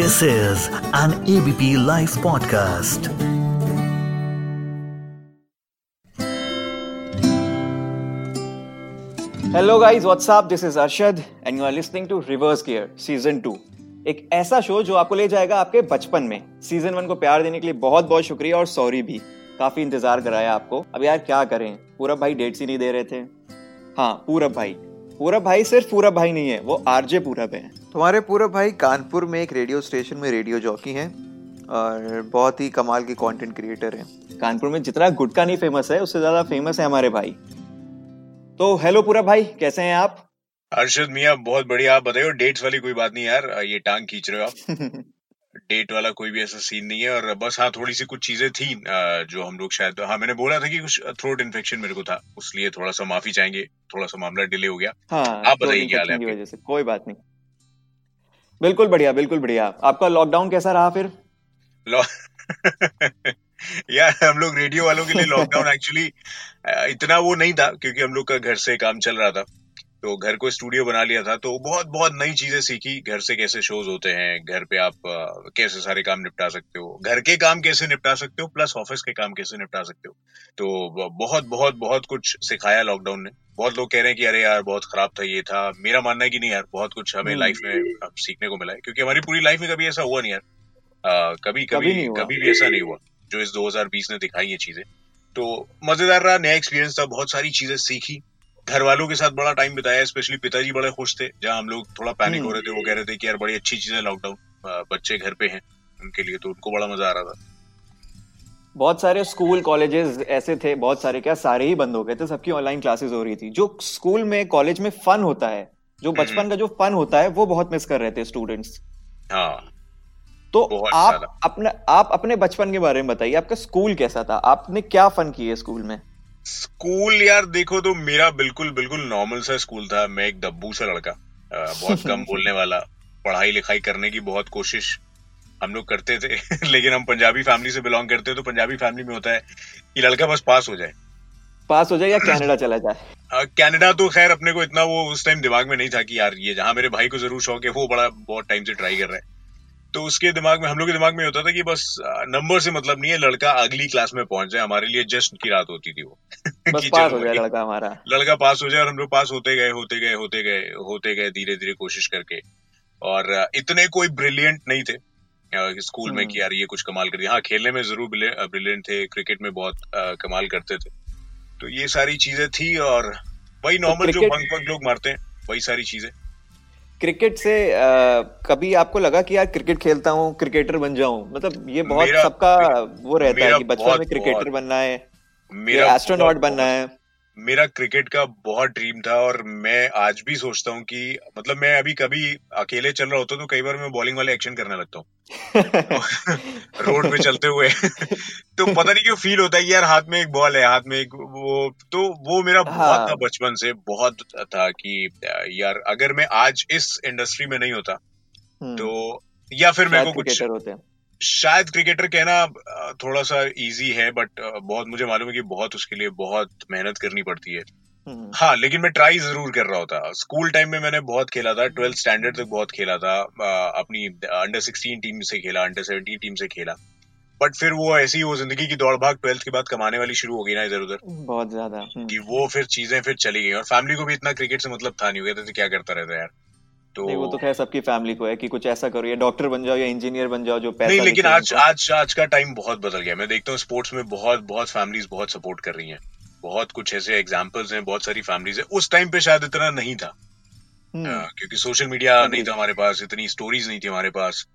This is an ABP Life podcast. Hello guys what's up this is Arshad and you are listening to Reverse Gear season two एक ऐसा show जो आपको ले जाएगा आपके बचपन में। सीज़न वन को प्यार देने के लिए बहुत बहुत शुक्रिया और सॉरी भी। काफ़ी इंतज़ार कराया आपको। अब यार क्या करें? पूरब भाई डेट्स ही नहीं दे रहे थे। हाँ पूरब भाई। पूरब भाई सिर्फ़ पूरब भाई नहीं है वो आरजे पूरब है। तुम्हारे पूरब भाई कानपुर में एक रेडियो स्टेशन में रेडियो जॉकी हैं और बहुत ही कमाल के कंटेंट क्रिएटर हैं। कानपुर में जितना गुटका नहीं फ़ेमस है उससे ज़्यादा फ़ेमस है हमारे भाई। तो हेलो पूरब भाई कैसे हैं आप? अर्शद मियाँ बहुत बढ़िया। आप बताइए डेट्स वाली कोई बात नहीं यार ये टांग खींच रहे हो आप। डेट वाला कोई भी ऐसा सीन नहीं है और बस हाँ थोड़ी सी कुछ चीज़ें थी जो हम लोग शायद हाँ मैंने बोला था कि कुछ थ्रोट इन्फेक्शन मेरे को था उसलिए थोड़ा सा माफ़ी चाहेंगे थोड़ा सा मामला डिले हो गया। हाँ आप बताइए क्या हाल है कोई बात नहीं। बिल्कुल बढ़िया बिल्कुल बढ़िया। आपका लॉकडाउन कैसा रहा फिर? यार हम लोग रेडियो वालों के लिए लॉकडाउन एक्चुअली इतना वो नहीं था क्योंकि हम लोग का घर से काम चल रहा था। तो घर को स्टूडियो बना लिया था तो बहुत बहुत नई चीज़ें सीखी घर से कैसे शोज़ होते हैं घर पे आप कैसे सारे काम निपटा सकते हो घर के काम कैसे निपटा सकते हो प्लस ऑफ़िस के काम कैसे निपटा सकते हो। तो बहुत बहुत बहुत कुछ सिखाया लॉकडाउन ने। बहुत लोग कह रहे हैं कि अरे यार बहुत खराब था ये था। मेरा मानना है कि नहीं यार बहुत कुछ हमें हम्म। लाइफ में अब सीखने को मिला है क्योंकि हमारी पूरी लाइफ में कभी ऐसा हुआ नहीं यार। अ, कभी कभी कभी कभी भी ऐसा नहीं हुआ जो इस 2020 ने दिखाई ये चीज़ें। तो मज़ेदार रहा नया एक्सपीरियंस था बहुत सारी चीज़ें सीखी। घर वालों के साथ बड़ा टाइम बिताया स्पेशली पिताजी बड़े खुश थे जहाँ हम लोग थोड़ा पैनिक हम्म। हो रहे थे वो कह रहे थे कि यार बड़ी अच्छी चीज़ है लॉकडाउन बच्चे घर पे हैं उनके लिए तो उनको बड़ा मज़ा आ रहा था बहुत सारे स्कूल कॉलेजेस ऐसे थे बहुत सारे क्या सारे ही बंद हो गए थे सबकी ऑनलाइन क्लासेस हो रही थी जो स्कूल में कॉलेज में फन होता है जो हम्म। बचपन का जो फन होता है वो बहुत मिस कर रहे थे स्टूडेंट्स हाँ तो आप। अपने आप अपने बचपन के बारे में बताइए आपका स्कूल कैसा था आपने क्या फन किए स्कूल में स्कूल यार देखो तो मेरा बिल्कुल बिल्कुल नॉर्मल सा स्कूल था। मैं एक दब्बू सा लड़का बहुत कम बोलने वाला पढ़ाई लिखाई करने की बहुत कोशिश हम लोग करते थे लेकिन हम पंजाबी फैमिली से बिलोंग करते हैं तो पंजाबी फैमिली में होता है कि लड़का बस पास हो जाए। पास हो जाए या कनाडा चला जाए? कनाडा तो खैर अपने को इतना वो उस टाइम दिमाग में नहीं था कि यार ये जहाँ मेरे भाई को ज़रूर शौक है वो बड़ा बहुत टाइम से ट्राई कर रहा है। तो उसके दिमाग में हम लोग के दिमाग में होता था कि बस नंबर से मतलब नहीं है लड़का अगली क्लास में पहुँच जाए हमारे लिए जस्ट की रात होती थी वो। बस पास हो भाई, लड़का हमारा। लड़का पास हो जाए और हम लोग पास होते गए होते गए होते गए होते गए धीरे धीरे कोशिश करके। और इतने कोई ब्रिलियंट नहीं थे स्कूल में हम्म। कि यार ये कुछ कमाल कर दिया हाँ खेलने में ज़रूर ब्रिलियंट थे क्रिकेट में बहुत कमाल करते थे। तो ये सारी चीज़ें थी और वही नॉर्मल जो क्रिकेट- बंक बंक लोग मारते हैं वही सारी चीज़ें। क्रिकेट से आ, कभी आपको लगा कि यार क्रिकेट खेलता हूँ क्रिकेटर बन जाऊँ? मतलब ये बहुत सबका वो रहता है कि बचपन में क्रिकेटर बनना है मेरा एस्ट्रोनॉट बनना है। मेरा क्रिकेट का बहुत ड्रीम था और मैं आज भी सोचता हूँ कि मतलब मैं अभी कभी अकेले चल रहा होता हूँ तो कई बार मैं बॉलिंग वाले एक्शन करने लगता हूँ रोड पे चलते हुए तो पता नहीं क्यों फील होता है कि यार हाथ में एक बॉल है हाथ में एक वो तो वो मेरा हाँ। बहुत। था बचपन से बहुत था कि यार अगर मैं आज इस इंडस्ट्री में नहीं होता हम्म, तो या फिर मेरे को कुछ होते हैं शायद क्रिकेटर कहना थोड़ा सा इजी है बट बहुत मुझे मालूम है कि बहुत उसके लिए बहुत मेहनत करनी पड़ती है। हम्म, हाँ लेकिन मैं ट्राई ज़रूर कर रहा होता। स्कूल टाइम में मैंने बहुत खेला था ट्वेल्थ स्टैंडर्ड तक बहुत खेला था अपनी अंडर सिक्सटीन टीम से खेला अंडर सेवनटीन टीम से खेला। बट फिर वो ऐसी वो ज़िंदगी की दौड़ भाग ट्वेल्थ के बाद कमाने वाली शुरू हो गई ना इधर उधर बहुत ज़्यादा हम्म, कि वो फिर चीज़ें फिर चली गई और फैमिली को भी इतना क्रिकेट से मतलब था नहीं वो कहते थे क्या करता रहता है यार? तो नहीं वो तो खैर सबकी फैमिली को है कि कुछ ऐसा करो या डॉक्टर बन जाओ या इंजीनियर बन जाओ जो पैसा नहीं लेकिन आज आज आज का टाइम बहुत बदल गया मैं देखता हूँ स्पोर्ट्स में बहुत बहुत फैमिलीज़ बहुत सपोर्ट कर रही हैं। बहुत कुछ ऐसे एग्जाम्पल्स हैं बहुत सारी फैमिलीज़ हैं। उस टाइम पे शायद इतना नहीं था। हम्म, हाँ, क्योंकि सोशल मीडिया Agreed. नहीं था हमारे पास इतनी स्टोरीज नहीं थी हमारे पास।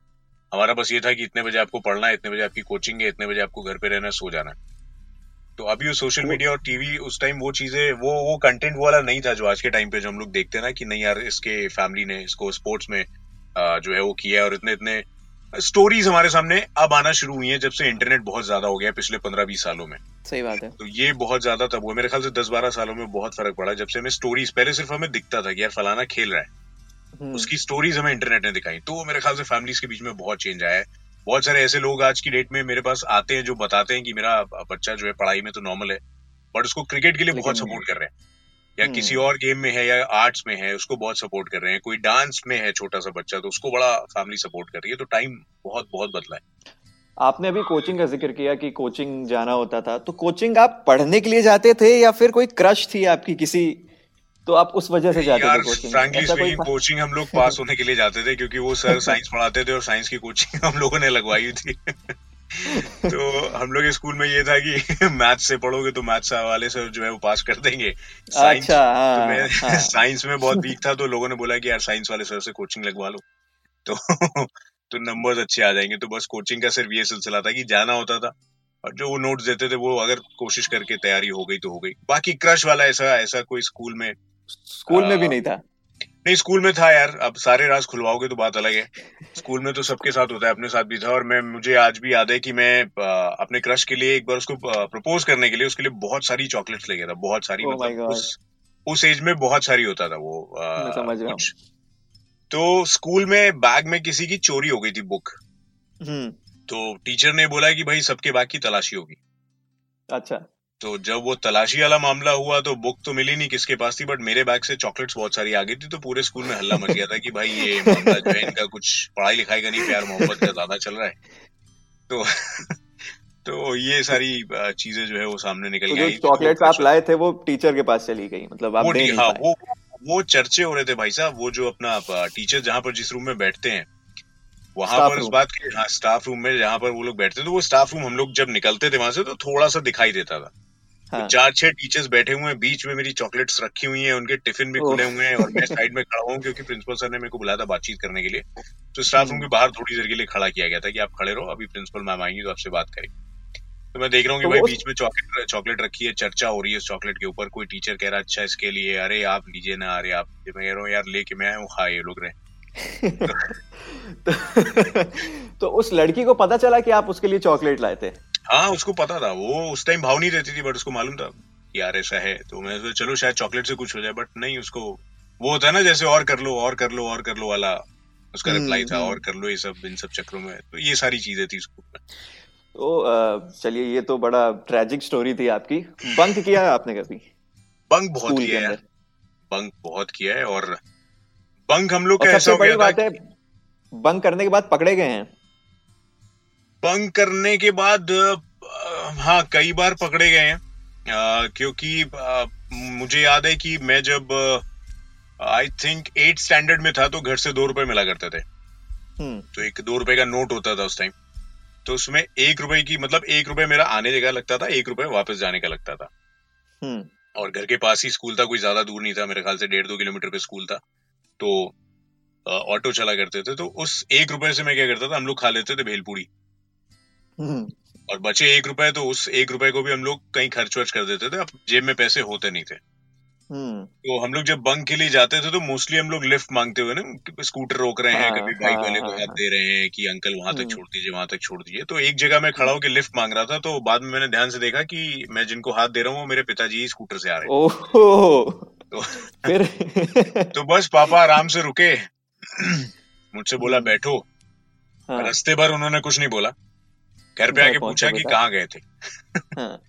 हमारा बस ये था कि इतने बजे आपको पढ़ना है इतने बजे आपकी कोचिंग है इतने बजे आपको घर पे रहना सो जाना है। तो अभी सोशल मीडिया और टीवी उस टाइम वो चीज़ें वो वो कंटेंट वाला नहीं था जो आज के टाइम पे जो हम लोग देखते हैं ना कि नहीं यार इसके फैमिली ने इसको स्पोर्ट्स में जो है वो किया है और इतने इतने स्टोरीज हमारे सामने अब आना शुरू हुई है जब से इंटरनेट बहुत ज़्यादा हो गया है पिछले पंद्रह बीस सालों में। सही बात है। तो ये बहुत ज़्यादा तब हुआ मेरे ख्याल से दस बारह सालों में बहुत फ़र्क पड़ा जब से हमें स्टोरीज पहले सिर्फ़ हमें दिखता था कि यार फलाना खेल रहा है। हम्म, उसकी स्टोरीज हमें इंटरनेट ने दिखाई। तो मेरे ख्याल से फैमिलीज़ के बीच में बहुत चेंज आया है। बहुत सारे ऐसे लोग आज की डेट में मेरे पास आते हैं जो बताते हैं कि मेरा बच्चा जो है पढ़ाई में तो नॉर्मल है बट उसको क्रिकेट के लिए बहुत सपोर्ट कर रहे हैं। या हम्म। किसी और गेम में है या आर्ट्स में है उसको बहुत सपोर्ट कर रहे हैं। कोई डांस में है छोटा सा बच्चा तो उसको बड़ा फैमिली सपोर्ट कर रही है तो टाइम बहुत बहुत बदला है। आपने अभी कोचिंग का ज़िक्र किया कि कोचिंग जाना होता था तो कोचिंग आप पढ़ने के लिए जाते थे या फिर कोई क्रश थी आपकी किसी तो आप उस वजह से जाते यार थे कोचिंग फ्रैंकली ऐसा कोई स्पीकिंग कोचिंग हम लोग पास होने के लिए जाते थे क्योंकि वो सर साइंस पढ़ाते थे और साइंस की कोचिंग हम लोगों ने लगवाई थी। तो हम लोग स्कूल में ये था कि मैथ से पढ़ोगे तो मैथ वाले सर जो है वो पास कर देंगे। साइंस अच्छा हाँ, तो मैं हाँ। साइंस में बहुत वीक था तो लोगों ने बोला कि यार साइंस वाले सर से कोचिंग लगवा लो। तो तो नंबर्स अच्छे आ जाएँगे। तो बस कोचिंग का सिर्फ़ ये सिलसिला था कि जाना होता था और जो वो नोट्स देते थे वो अगर कोशिश करके तैयारी हो गई तो हो गई। बाकी क्रश वाला ऐसा ऐसा कोई स्कूल में स्कूल में भी नहीं था? नहीं स्कूल में था यार। अब सारे राज खुलवाओगे तो बात अलग है। स्कूल में तो सबके साथ होता है अपने साथ भी था। और मैं मुझे आज भी याद है कि मैं अपने क्रश के लिए एक बार उसको प्रपोज करने के लिए उसके लिए बहुत सारी चॉकलेट्स ले गया था। बहुत सारी Oh मतलब उस उस एज में बहुत सारी होता था वो आ, समझ रहा हूँ। कुछ। तो स्कूल में बैग में किसी की चोरी हो गई थी बुक हम्म। तो टीचर ने बोला कि भाई सबके बैग की तलाशी होगी। अच्छा। तो जब वो तलाशी वाला मामला हुआ तो बुक तो मिली नहीं किसके पास थी बट मेरे बैग से चॉकलेट्स बहुत सारी आ गई थी तो पूरे स्कूल में हल्ला मच गया था कि भाई ये मामला जो है इनका कुछ पढ़ाई लिखाई का नहीं प्यार मोहब्बत का ज़्यादा चल रहा है। तो तो ये सारी चीज़ें जो है वो सामने निकल गई तो चॉकलेट्स आप लाए थे वो टीचर के पास चली गई मतलब आप वो हाँ वो वो चर्चे हो रहे थे भाई साहब वो जो अपना टीचर जहाँ पर जिस रूम में बैठते हैं वहाँ पर इस बात की हाँ स्टाफ रूम में जहाँ पर वो लोग बैठते थे तो वो स्टाफ रूम हम लोग जब निकलते थे वहाँ से तो थोड़ा सा दिखाई देता था। हाँ। तो चार छह टीचर्स बैठे हुए हैं बीच में मेरी चॉकलेट्स रखी हुई हैं उनके टिफ़िन भी खुले हुए हैं और मैं साइड में खड़ा हूँ क्योंकि प्रिंसिपल सर ने मेरे को बुलाया था बातचीत करने के लिए। तो स्टाफ रूम के बाहर थोड़ी देर के लिए खड़ा किया गया था कि आप खड़े रहो अभी प्रिंसिपल मैम आएँगी तो आपसे बात करेंगे। तो मैं देख रहा हूँ कि तो भाई बीच में चॉकलेट चॉकलेट रखी है चर्चा हो रही है उस चॉकलेट के ऊपर। कोई टीचर कह रहा है अच्छा इसके लिए अरे आप लीजिए ना अरे आप मैं कह रहा हूँ यार लेके मैं आया हूँ खा ये लोग रहे। तो, तो उस लड़की को पता चला कि आप उसके लिए चॉकलेट लाए थे? हाँ उसको पता था वो उस टाइम भाव नहीं देती थी बट उसको मालूम था यार ऐसा है तो मैं सोचा, चलो शायद चॉकलेट से कुछ हो जाए बट नहीं उसको वो होता है ना जैसे और कर लो और कर लो और कर लो वाला उसका हम्म, रिप्लाई था हम्म। और कर लो ये सब इन सब चक्रों में। तो ये सारी चीज़ें थी उसको। तो चलिए ये तो बड़ा ट्रेजिक स्टोरी थी आपकी। बंक किया है आपने कभी? बंक बहुत किया है। बंक बहुत किया है और बंक हम लोग का ऐसा हो गया था बंक करने के बाद पकड़े गए हैं। बंक करने के बाद हाँ कई बार पकड़े गए हैं। क्योंकि मुझे याद है कि मैं जब आई थिंक एट स्टैंडर्ड में था तो घर से दो रुपए मिला करते थे। हम्म। तो एक दो रुपए का नोट होता था उस टाइम तो उसमें एक रुपए की मतलब एक रुपए मेरा आने का लगता था एक रुपए वापस जाने का लगता था। हम्म। और घर के पास ही स्कूल था कोई ज़्यादा दूर नहीं था मेरे ख्याल से डेढ़ दो किलोमीटर पे स्कूल था। तो ऑटो चला करते थे तो उस एक रुपए से मैं क्या करता था हम लोग खा लेते थे भेलपूरी। और बचे एक रुपए तो उस एक रुपए को भी हम लोग कहीं खर्च वर्च कर देते थे अब जेब में पैसे होते नहीं थे। हम्म। तो हम लोग जब बंक के लिए जाते थे तो मोस्टली हम लोग लिफ्ट मांगते हुए ना स्कूटर रोक रहे हैं हाँ, कभी बाइक हाँ, वाले को हाँ, हाथ। दे रहे हैं कि अंकल वहाँ तक हम्म। छोड़ दीजिए वहाँ तक छोड़ दीजिए। तो एक जगह मैं खड़ा होकर लिफ्ट मांग रहा था तो बाद में मैंने ध्यान से देखा कि मैं जिनको हाथ दे रहा हूँ वो मेरे पिताजी स्कूटर से आ रहे हैं। तो फिर? तो बस पापा आराम से रुके। मुझसे बोला हम्म। बैठो। रास्ते भर उन्होंने कुछ नहीं बोला। घर पे आके पूछा कि कहाँ गए थे? हाँ।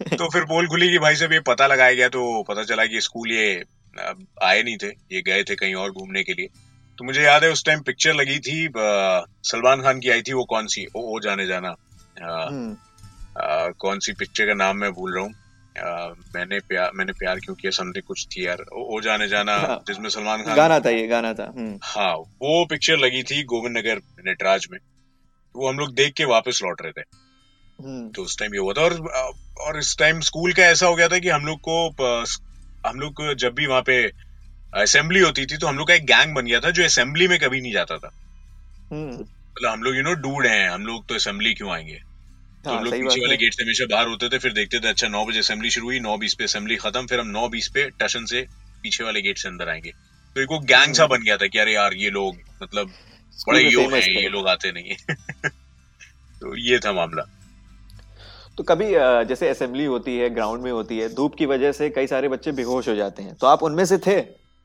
तो फिर बोल खुली कि भाई साहब ये पता लगाया गया तो पता चला कि स्कूल ये आए नहीं थे ये गए थे कहीं और घूमने के लिए। तो मुझे याद है उस टाइम पिक्चर लगी थी सलमान खान की आई थी वो कौन सी? ओ, ओ जाने जाना। अ, हम्म। अ, कौन सी पिक्चर का नाम मैं भूल रहा हूँ। मैंने प्यार मैंने प्यार क्यों किया समथिंग कुछ थी यार। ओ, ओ जाने जाना हाँ। जिसमें सलमान खान गाना था ये गाना था। हम्म। हाँ वो पिक्चर लगी थी गोविंद नगर नटराज में। वो हम लोग देख के वापस लौट रहे थे। हम्म। तो उस टाइम ये हुआ था और और इस टाइम स्कूल का ऐसा हो गया था कि हम लोग को हम लोग जब भी वहाँ पे असेंबली होती थी तो हम लोग का एक गैंग बन गया था जो असेंबली में कभी नहीं जाता था। हम्म। मतलब हम लोग यू नो डूड हैं हम लोग तो असेंबली क्यों आएँगे? तो हाँ हम लोग पीछे वाले गेट से हमेशा बाहर होते थे फिर देखते थे अच्छा नौ बजे असेंबली शुरू हुई नौ बीस पे असेंबली खत्म फिर हम नौ बीस पे टशन से पीछे वाले गेट से अंदर आएँगे। तो एक वो गैंग सा हम्म। बन गया था कि अरे यार ये लोग मतलब बड़े में यो हैं ये लोग आते नहीं तो ये था मामला। तो कभी जैसे असेंबली होती है ग्राउंड में होती है धूप की वजह से कई सारे बच्चे बेहोश हो जाते हैं। तो आप उनमें से थे?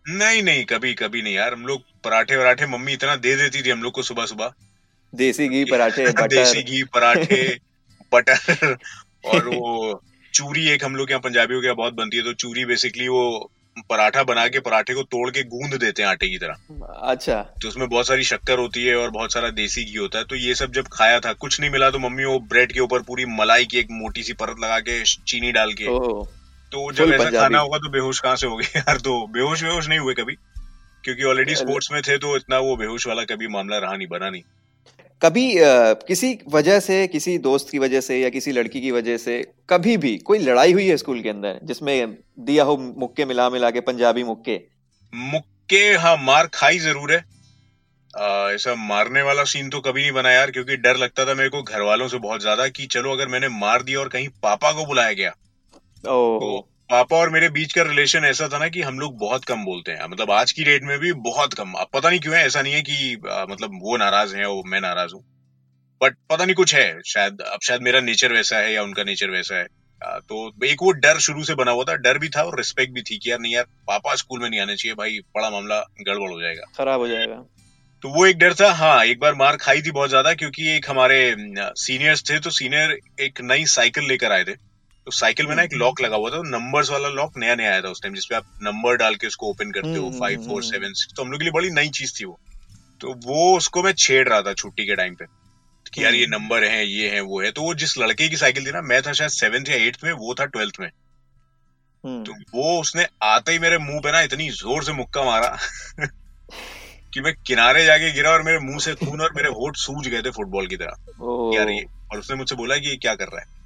नहीं नहीं कभी कभी नहीं यार। हम लोग पराठे वराठे मम्मी इतना दे देती थी हम लोग को सुबह सुबह देसी घी पराठे देसी घी पराठे बटर और वो चूरी एक हम लोग यहाँ पंजाबियों के यहाँ बहुत बनती है। तो चूरी बेसिकली वो पराठा बना के पराठे को तोड़ के गूंद देते हैं आटे की तरह। अच्छा। तो उसमें बहुत सारी शक्कर होती है और बहुत सारा देसी घी होता है। तो ये सब जब खाया था कुछ नहीं मिला तो मम्मी वो ब्रेड के ऊपर पूरी मलाई की एक मोटी सी परत लगा के चीनी डाल के। तो जब ऐसा खाना होगा तो बेहोश कहाँ से हो गए यार? तो बेहोश बेहोश नहीं हुए कभी क्योंकि ऑलरेडी स्पोर्ट्स में थे तो इतना वो बेहोश वाला कभी मामला रहा नहीं बना नहीं। कभी अ, किसी वजह से किसी दोस्त की वजह से या किसी लड़की की वजह से कभी भी कोई लड़ाई हुई है स्कूल के अंदर जिसमें दिया हो मुक्के मिला मिला के पंजाबी मुक्के? मुक्के हाँ मार खाई ज़रूर है। आ, ऐसा मारने वाला सीन तो कभी नहीं बना यार क्योंकि डर लगता था मेरे को घर वालों से बहुत ज़्यादा कि चलो अगर मैंने मार दिया और कहीं पापा को बुलाया गया ओह तो पापा और मेरे बीच का रिलेशन ऐसा था ना कि हम लोग बहुत कम बोलते हैं। मतलब आज की डेट में भी बहुत कम। अब पता नहीं क्यों है ऐसा नहीं है कि आ, मतलब वो नाराज़ है और मैं नाराज़ हूँ। बट पता नहीं कुछ है। शायद अब शायद मेरा नेचर वैसा है या उनका नेचर वैसा है। आ, तो एक वो डर शुरू से बना हुआ था। डर भी था और रिस्पेक्ट भी थी कि यार नहीं यार पापा स्कूल में नहीं आने चाहिए भाई बड़ा मामला गड़बड़ हो जाएगा। खराब हो जाएगा। तो वो एक डर था। हाँ एक बार मार खाई थी बहुत ज़्यादा क्योंकि एक हमारे सीनियर्स थे तो सीनियर एक नई साइकिल लेकर आए थे। तो साइकिल में ना एक लॉक लगा हुआ था नंबर्स वाला लॉक नया नया आया था उस टाइम जिसपे आप नंबर डाल के उसको ओपन करते हो hmm, five hmm, four hmm. Seven six तो हम लोग के लिए बड़ी नई चीज़ थी वो। तो वो उसको मैं छेड़ रहा था छुट्टी के टाइम पे कि यार ये हम्म। नंबर है ये है वो है। तो वो जिस लड़के की साइकिल थी ना मैं था शायद सेवेंथ या एट्थ में वो था ट्वेल्थ में। तो हम्म वो उसने आते ही मेरे मुँह पे ना इतनी ज़ोर से मुक्का मारा कि मैं किनारे जाके गिरा और मेरे मुँह से खून और मेरे होठ सूज गए थे फुटबॉल की तरह। यार ये और उसने मुझसे बोला कि ये क्या कर रहा है?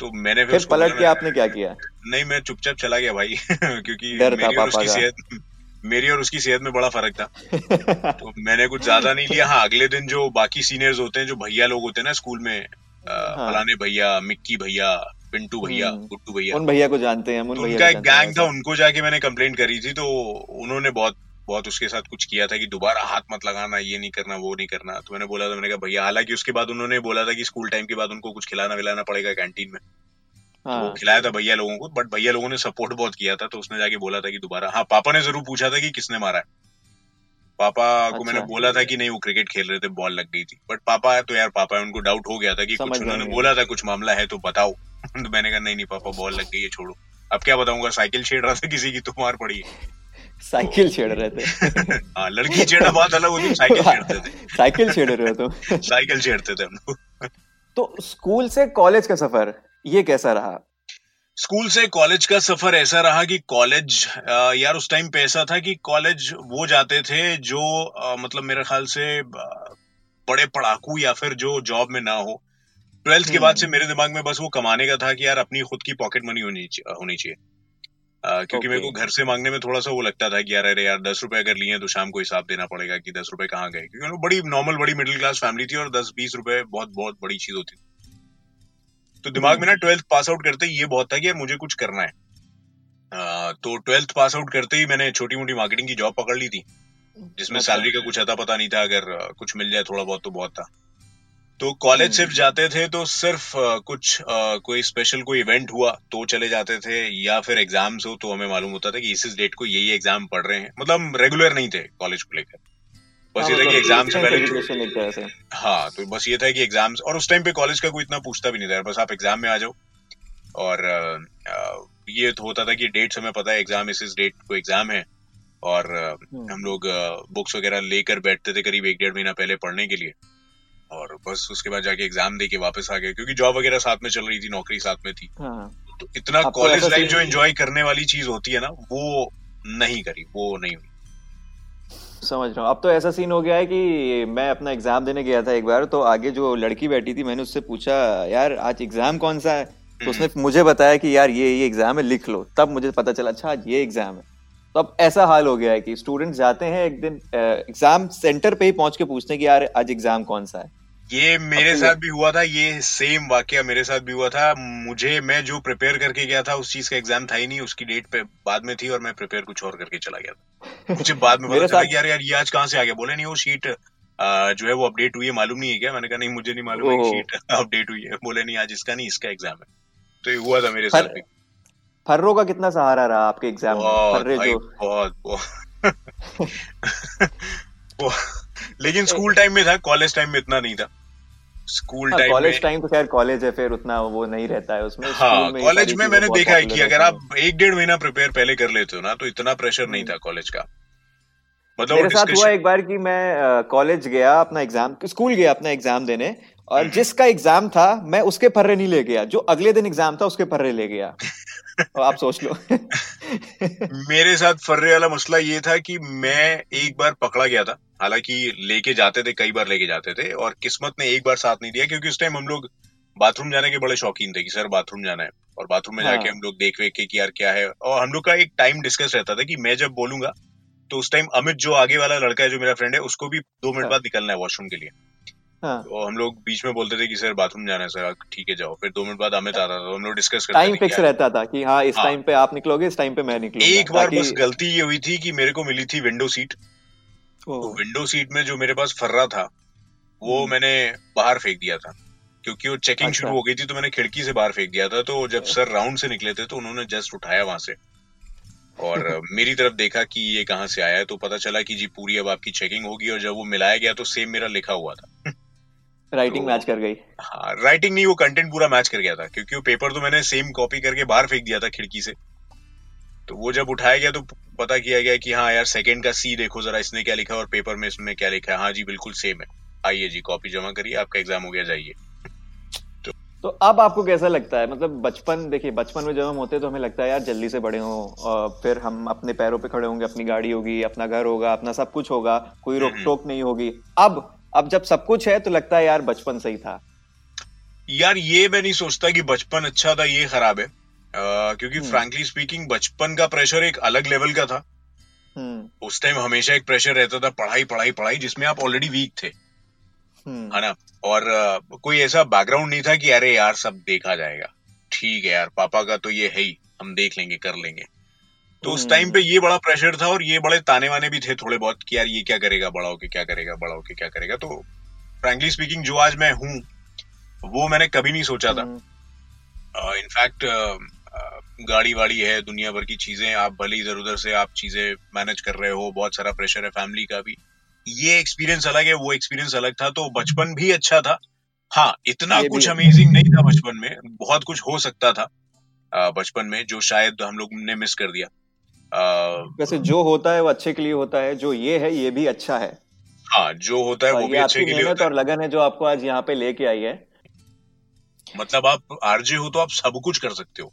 तो मैंने फिर फिर पलट के आपने क्या किया? नहीं मैं चुपचाप चला गया भाई क्योंकि मेरी और उसकी सेहत मेरी और उसकी सेहत में बड़ा फ़र्क था। तो मैंने कुछ ज़्यादा नहीं लिया हाँ अगले दिन जो बाकी सीनियर्स होते हैं जो भैया लोग होते हैं ना स्कूल में हाँ। फलाने भैया मिक्की भैया पिंटू भैया हम्म। गुट्टू भैया। उन भैया को जानते हैं उन तो उनका एक गैंग था उनको जाके मैंने कंप्लेंट करी थी तो उन्होंने बहुत बहुत उसके साथ कुछ किया था कि दोबारा हाथ मत लगाना ये नहीं करना वो नहीं करना। तो मैंने बोला था मैंने कहा भैया हालाँकि उसके बाद उन्होंने बोला था कि स्कूल टाइम के बाद उनको कुछ खिलाना विलाना पड़ेगा कैंटीन में। तो वो हाँ। खिलाया था भैया लोगों को बट भैया लोगों ने सपोर्ट बहुत किया था तो उसने जाके बोला था कि दोबारा हाँ पापा ने ज़रूर पूछा था कि किसने मारा है। पापा को मैंने अच्छा। बोला था कि नहीं वो क्रिकेट खेल रहे थे बॉल लग गई थी। बट पापा तो यार पापा है उनको डाउट हो गया था कि कुछ उन्होंने बोला था कुछ मामला है तो बताओ। तो मैंने कहा नहीं नहीं पापा बॉल लग गई है छोड़ो। अब क्या बताऊँगा साइकिल छेड़ रहा था किसी की तो मार पड़ी है। साइकिल छेड़ रहे थे। हाँ लड़की छेड़ा बात अलग होती साइकिल छेड़ते थे। साइकिल छेड़ रहे हो तुम। साइकिल छेड़ते थे हम लोग। तो स्कूल से कॉलेज का सफ़र ये कैसा रहा? स्कूल से कॉलेज का सफ़र ऐसा रहा कि कॉलेज यार उस टाइम पे ऐसा था कि कॉलेज वो जाते थे जो अ, मतलब मेरे ख्याल से बड़े पढ़ाकू या फिर जो जॉब में ना हो। ट्वेल्थ के बाद से हम्म। मेरे दिमाग में बस वो कमाने का था कि यार अपनी खुद की पॉकेट मनी होनी होनी चाहिए। क्योंकि मेरे को घर से मांगने में थोड़ा सा वो लगता था कि यार अरे यार दस रुपए अगर लिए तो शाम को हिसाब देना पड़ेगा कि दस रुपए कहाँ गए। क्योंकि वो बड़ी नॉर्मल बड़ी मिडिल क्लास फैमिली थी और दस बीस रुपए बहुत बहुत बड़ी चीज़ होती थी। तो दिमाग में ना ट्वेल्थ पास आउट करते ही ये बहुत था कि यार मुझे कुछ करना है। तो ट्वेल्थ पास आउट करते ही मैंने छोटी मोटी मार्केटिंग की जॉब पकड़ ली थी जिसमें अच्छा। सैलरी का कुछ अता पता नहीं था अगर कुछ मिल जाए थोड़ा बहुत तो बहुत था। तो कॉलेज हम्म। सिर्फ़ जाते थे तो सिर्फ़ कुछ कोई स्पेशल कोई इवेंट हुआ तो चले जाते थे या फिर एग्ज़ाम्स हो तो हमें मालूम होता था कि इस इस डेट को यही एग्ज़ाम पढ़ रहे हैं। मतलब रेगुलर नहीं थे कॉलेज को लेकर। बस हाँ, ये था कि मतलब एग्ज़ाम से पहले हाँ तो बस ये था कि एग्ज़ाम्स और उस टाइम पे कॉलेज का कोई इतना पूछता भी नहीं था बस आप एग्ज़ाम में आ जाओ। और ये तो होता था कि डेट्स हमें पता है एग्ज़ाम इस इस डेट को एग्ज़ाम है। और हम्म। हम लोग बुक्स वगैरह लेकर बैठते थे करीब एक डेढ़ महीना पहले पढ़ने के लिए। और बस उसके बाद जाके एग्ज़ाम दे के वापस आ गए क्योंकि जॉब वगैरह साथ में चल रही थी नौकरी साथ में थी। हाँ। तो इतना कॉलेज लाइफ जो एंजॉय करने वाली चीज़ होती है ना वो नहीं करी वो नहीं हुई। समझ रहा हूँ। अब तो ऐसा सीन हो गया है कि मैं अपना एग्ज़ाम देने गया था एक बार तो आगे जो लड़की बैठी थी मैंने उससे पूछा यार आज एग्ज़ाम कौन सा है? तो उसने मुझे बताया कि यार ये ये एग्ज़ाम है लिख लो। तब मुझे पता चला अच्छा आज ये एग्ज़ाम है। तो अब ऐसा हाल हो गया है कि स्टूडेंट जाते हैं एक दिन एग्ज़ाम सेंटर पे ही पहुँच के पूछते हैं कि यार आज एग्ज़ाम कौन सा है? ये मेरे साथ भी हुआ था ये सेम वाकया मेरे साथ भी हुआ था। मुझे मैं जो प्रिपेयर करके गया था उस चीज़ का एग्ज़ाम था ही नहीं उसकी डेट पे बाद में थी और मैं प्रिपेयर कुछ और करके चला गया था। मुझे बाद में पता चला कि यार यार ये आज कहाँ से आ गया? बोले नहीं वो शीट जो है वो अपडेट हुई है मालूम नहीं है क्या? मैंने कहा नहीं मुझे नहीं मालूम है शीट अपडेट हुई है। बोले नहीं आज इसका नहीं इसका एग्ज़ाम है। तो ये हुआ था मेरे साथ भी। फर्रो का कितना सहारा रहा आपके एग्ज़ाम में? फर्रे जो बहुत बहुत। लेकिन स्कूल टाइम में था कॉलेज टाइम में इतना नहीं था स्कूल हाँ टाइम कॉलेज टाइम तो खैर कॉलेज है फिर उतना वो नहीं रहता है उसमें हाँ में कॉलेज में मैंने देखा है कि अगर आप एक डेढ़ महीना प्रिपेयर पहले कर लेते हो ना तो इतना प्रेशर नहीं। था कॉलेज का मतलब मेरे साथ हुआ एक बार कि मैं कॉलेज गया अपना एग्ज़ाम स्कूल गया अपना एग्ज़ाम देने और हम्म। जिसका एग्ज़ाम था मैं उसके फर्रे नहीं ले गया जो अगले दिन एग्ज़ाम था उसके फर्रे ले गया आप सोच लो। मेरे साथ फर्रे वाला मसला ये था कि मैं एक बार पकड़ा गया था। हालाँकि लेके जाते थे कई बार लेके जाते थे और किस्मत ने एक बार साथ नहीं दिया क्योंकि उस टाइम हम लोग बाथरूम जाने के बड़े शौकीन थे कि सर बाथरूम जाना है। और बाथरूम में जाके हाँ। हम लोग देख वेख के कि यार क्या है। और हम लोग का एक टाइम डिस्कस रहता था कि मैं जब बोलूँगा तो उस टाइम अमित जो आगे वाला लड़का है जो मेरा फ्रेंड है उसको भी दो मिनट हाँ। बाद निकलना है वॉशरूम के लिए। हाँ। तो हम लोग बीच में बोलते थे कि सर बाथरूम जाना है सर ठीक है जाओ। फिर दो मिनट बाद अमित आता था तो हम लोग डिस्कस करते टाइम फिक्स रहता था कि हाँ इस हाँ। टाइम पे आप निकलोगे इस टाइम पे मैं निकलूँगा। एक बार बस गलती ये हुई थी कि मेरे को मिली थी विंडो सीट तो विंडो सीट में जो मेरे पास फर्रा था वो हम्म। मैंने बाहर फेंक दिया था। क्योंकि वो चेकिंग अच्छा। शुरू हो गई थी तो मैंने खिड़की से बाहर फेंक दिया था। तो जब सर राउंड से निकले थे तो उन्होंने जस्ट उठाया वहाँ से। और मेरी तरफ़ देखा कि ये कहाँ से आया है तो पता चला कि जी पूरी अब आपकी चेकिंग होगी और जब वो मिलाया गया तो सेम मेरा लिखा हुआ था। राइटिंग तो- मैच कर गई। हाँ राइटिंग नहीं वो कंटेंट पूरा मैच कर गया था क्योंकि वो पेपर तो मैंने सेम कॉपी करके बाहर फेंक दिया था खिड़की से। तो वो जब उठाया गया तो पता किया गया कि हाँ यार सेकंड का सी देखो जरा इसने क्या लिखा और पेपर में इसने क्या लिखा है। हाँ जी बिल्कुल सेम है। आइए जी कॉपी जमा करिए आपका एग्ज़ाम हो गया जाइए। तो तो अब आपको कैसा लगता है? मतलब बचपन देखिए बचपन में जब हम होते हैं तो हमें लगता है यार जल्दी से बड़े हों फिर हम अपने पैरों पे खड़े होंगे अपनी गाड़ी होगी अपना घर होगा अपना सब कुछ होगा कोई रोक हम्म। टोक नहीं होगी। अब अब जब सब कुछ है तो लगता है यार बचपन सही था। यार ये मैं नहीं सोचता कि बचपन अच्छा था ये खराब है। अ, क्योंकि हम्म। फ्रैंकली स्पीकिंग बचपन का प्रेशर एक अलग लेवल का था। हम्म। उस टाइम हमेशा एक प्रेशर रहता था पढ़ाई पढ़ाई पढ़ाई जिसमें आप ऑलरेडी वीक थे। हम्म। है ना? और अ, कोई ऐसा बैकग्राउंड नहीं था कि अरे यार सब देखा जाएगा। ठीक है यार पापा का तो ये है ही हम देख लेंगे कर लेंगे। तो उस हम्म। टाइम पे ये बड़ा प्रेशर था और ये बड़े ताने वाने भी थे थोड़े बहुत कि यार ये क्या करेगा बड़ा होके क्या करेगा बड़ा होके क्या करेगा। तो फ्रेंकली स्पीकिंग जो आज मैं हूँ वो मैंने कभी नहीं सोचा था। हम्म, इनफैक्ट गाड़ी वाड़ी है दुनिया भर की चीज़ें आप भले इधर उधर से आप चीज़ें मैनेज कर रहे हो बहुत सारा प्रेशर है फैमिली का भी। ये एक्सपीरियंस अलग है वो एक्सपीरियंस अलग था तो बचपन भी अच्छा था। हाँ इतना कुछ अमेजिंग नहीं था बचपन में बहुत कुछ हो सकता था बचपन में जो शायद हम लोग ने मिस कर दिया। वैसे जो होता है वो अच्छे के लिए होता है जो ये है ये भी अच्छा है। हाँ जो होता है वो भी अच्छे के लिए होता है। और लगन है जो आपको आज यहाँ पे लेके आई है। मतलब आप आरजे हो तो आप सब कुछ कर सकते हो।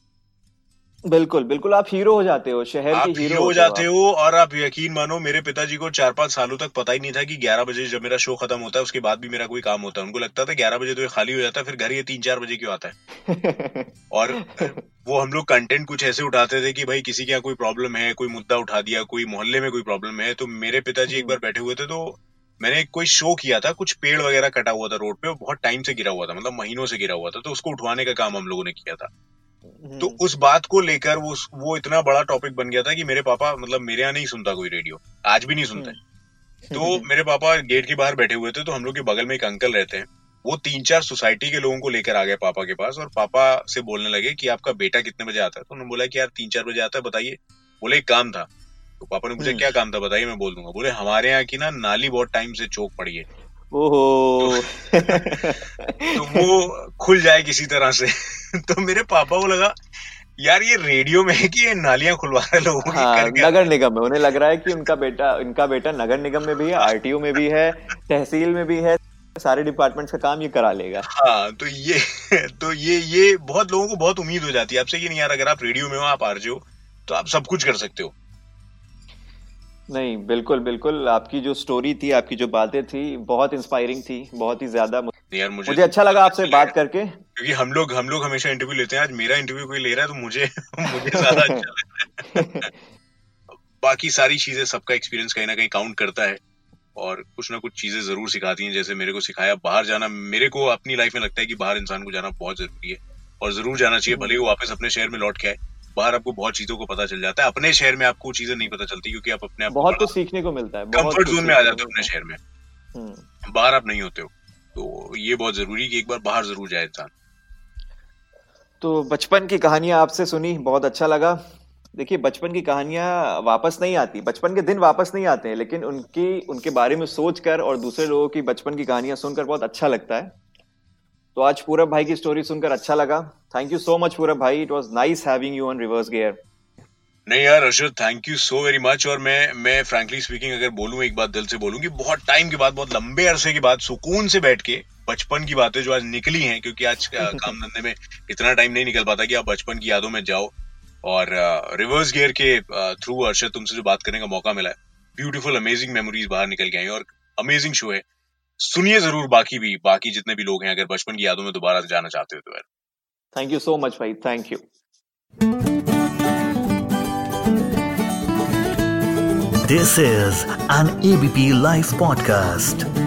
बिल्कुल बिल्कुल आप हीरो हो जाते हो शहर आप के हीरो हीरो हो जाते हो और आप यकीन मानो मेरे पिताजी को चार पाँच सालों तक पता ही नहीं था कि ग्यारह बजे जब मेरा शो खत्म होता है उसके बाद भी मेरा कोई काम होता है। उनको लगता था ग्यारह बजे तो ये खाली हो जाता है फिर घर ये तीन चार बजे क्यों आता है? और वो हम लोग कंटेंट कुछ ऐसे उठाते थे कि भाई किसी के यहाँ कोई प्रॉब्लम है कोई मुद्दा उठा दिया कोई मोहल्ले में कोई प्रॉब्लम है तो मेरे पिताजी एक बार बैठे हुए थे तो मैंने कोई शो किया था कुछ पेड़ वगैरह कटा हुआ था रोड पे बहुत टाइम से गिरा हुआ था मतलब महीनों से गिरा हुआ था तो उसको उठवाने का काम हम लोगों ने किया था। तो हम्म, उस बात को लेकर वो वो इतना बड़ा टॉपिक बन गया था कि मेरे पापा मतलब मेरे यहाँ नहीं सुनता कोई रेडियो आज भी नहीं सुनते तो मेरे पापा गेट के बाहर बैठे हुए थे तो हम लोग के बगल में एक अंकल रहते हैं। वो तीन चार सोसाइटी के लोगों को लेकर आ गए पापा के पास और पापा से बोलने लगे कि आपका बेटा कितने बजे आता है? तो उन्होंने बोला कि यार तीन चार बजे आता है बताइए। बोले एक काम था। तो पापा ने पूछा हम्म। क्या काम था बताइए मैं बोल दूँगा। बोले हमारे यहाँ की ना नाली बहुत टाइम से चौक पड़ी है। ओहो तो वो खुल जाए किसी तरह से। तो मेरे पापा को लगा यार ये रेडियो में है कि ये नालियाँ खुलवा रहे लोगों की? हाँ नगर निगम में। उन्हें लग रहा है कि उनका बेटा इनका बेटा नगर निगम में भी है आरटीओ में भी है तहसील में भी है सारे डिपार्टमेंट्स का काम ये करा लेगा। हाँ तो ये तो ये ये बहुत लोगों को बहुत उम्मीद हो जाती है आपसे कि नहीं यार अगर आप रेडियो में हो आप आरजे हो तो आप सब कुछ कर सकते हो। नहीं बिल्कुल बिल्कुल। आपकी जो स्टोरी थी आपकी जो बातें थी बहुत इंस्पायरिंग थी बहुत ही ज़्यादा यार मुझे मुझे अच्छा लगा आपसे बात करके। क्योंकि हम लोग हम लोग हमेशा इंटरव्यू लेते हैं। आज मेरा इंटरव्यू कोई ले रहा है तो मुझे मुझे ज़्यादा अच्छा लग रहा है। बाकी सारी चीज़ें सबका एक्सपीरियंस कहीं ना कहीं काउंट करता है। और कुछ ना कुछ चीज़ें ज़रूर सिखाती हैं जैसे मेरे को सिखाया बाहर जाना। मेरे को अपनी लाइफ में लगता है कि बाहर इंसान को जाना बहुत ज़रूरी है। और ज़रूर जाना चाहिए भले ही वो वापस अपने शहर में लौट के आए। बाहर आपको बहुत चीज़ों को पता चल जाता है। अपने शहर में आपको चीज़ें नहीं पता चलती क्योंकि आप अपने आप बहुत कुछ सीखने को मिलता है कंफर्ट जोन में आ जाते हो अपने शहर में। हम्म। बाहर आप नहीं होते हो। तो ये बहुत ज़रूरी है कि एक बार बाहर ज़रूर जाए इंसान। तो बचपन की कहानियाँ आपसे सुनी बहुत अच्छा लगा। देखिए बचपन की कहानियाँ वापस नहीं आती। बचपन के दिन वापस नहीं आते हैं लेकिन उनकी उनके बारे में सोचकर और दूसरे लोगों की बचपन की कहानियाँ सुनकर बहुत अच्छा लगता है। तो आज पूरब भाई की स्टोरी सुनकर अच्छा लगा। Thank you so much Purab भाई। It was nice having you on Reverse Gear नहीं यार Arshad thank you so very much और मैं मैं फ्रैंकली स्पीकिंग अगर बोलूँ एक बात दिल से बोलूँ कि बहुत टाइम के बाद बहुत लंबे अरसे के बाद सुकून से बैठ के बचपन की बातें जो आज निकली हैं क्योंकि आज काम धंधे में इतना टाइम नहीं निकल पाता कि आप बचपन की यादों में जाओ। और रिवर्स गियर के थ्रू अर्षद तुमसे जो बात करने का मौका मिला है ब्यूटीफुल अमेजिंग मेमोरीज बाहर निकल के आई और अमेजिंग शो है। सुनिए ज़रूर बाकी भी बाकी जितने भी लोग हैं अगर बचपन की यादों में दोबारा जाना चाहते हो तो यार थैंक यू सो मच भाई. Thank you this is an ABP Live podcast.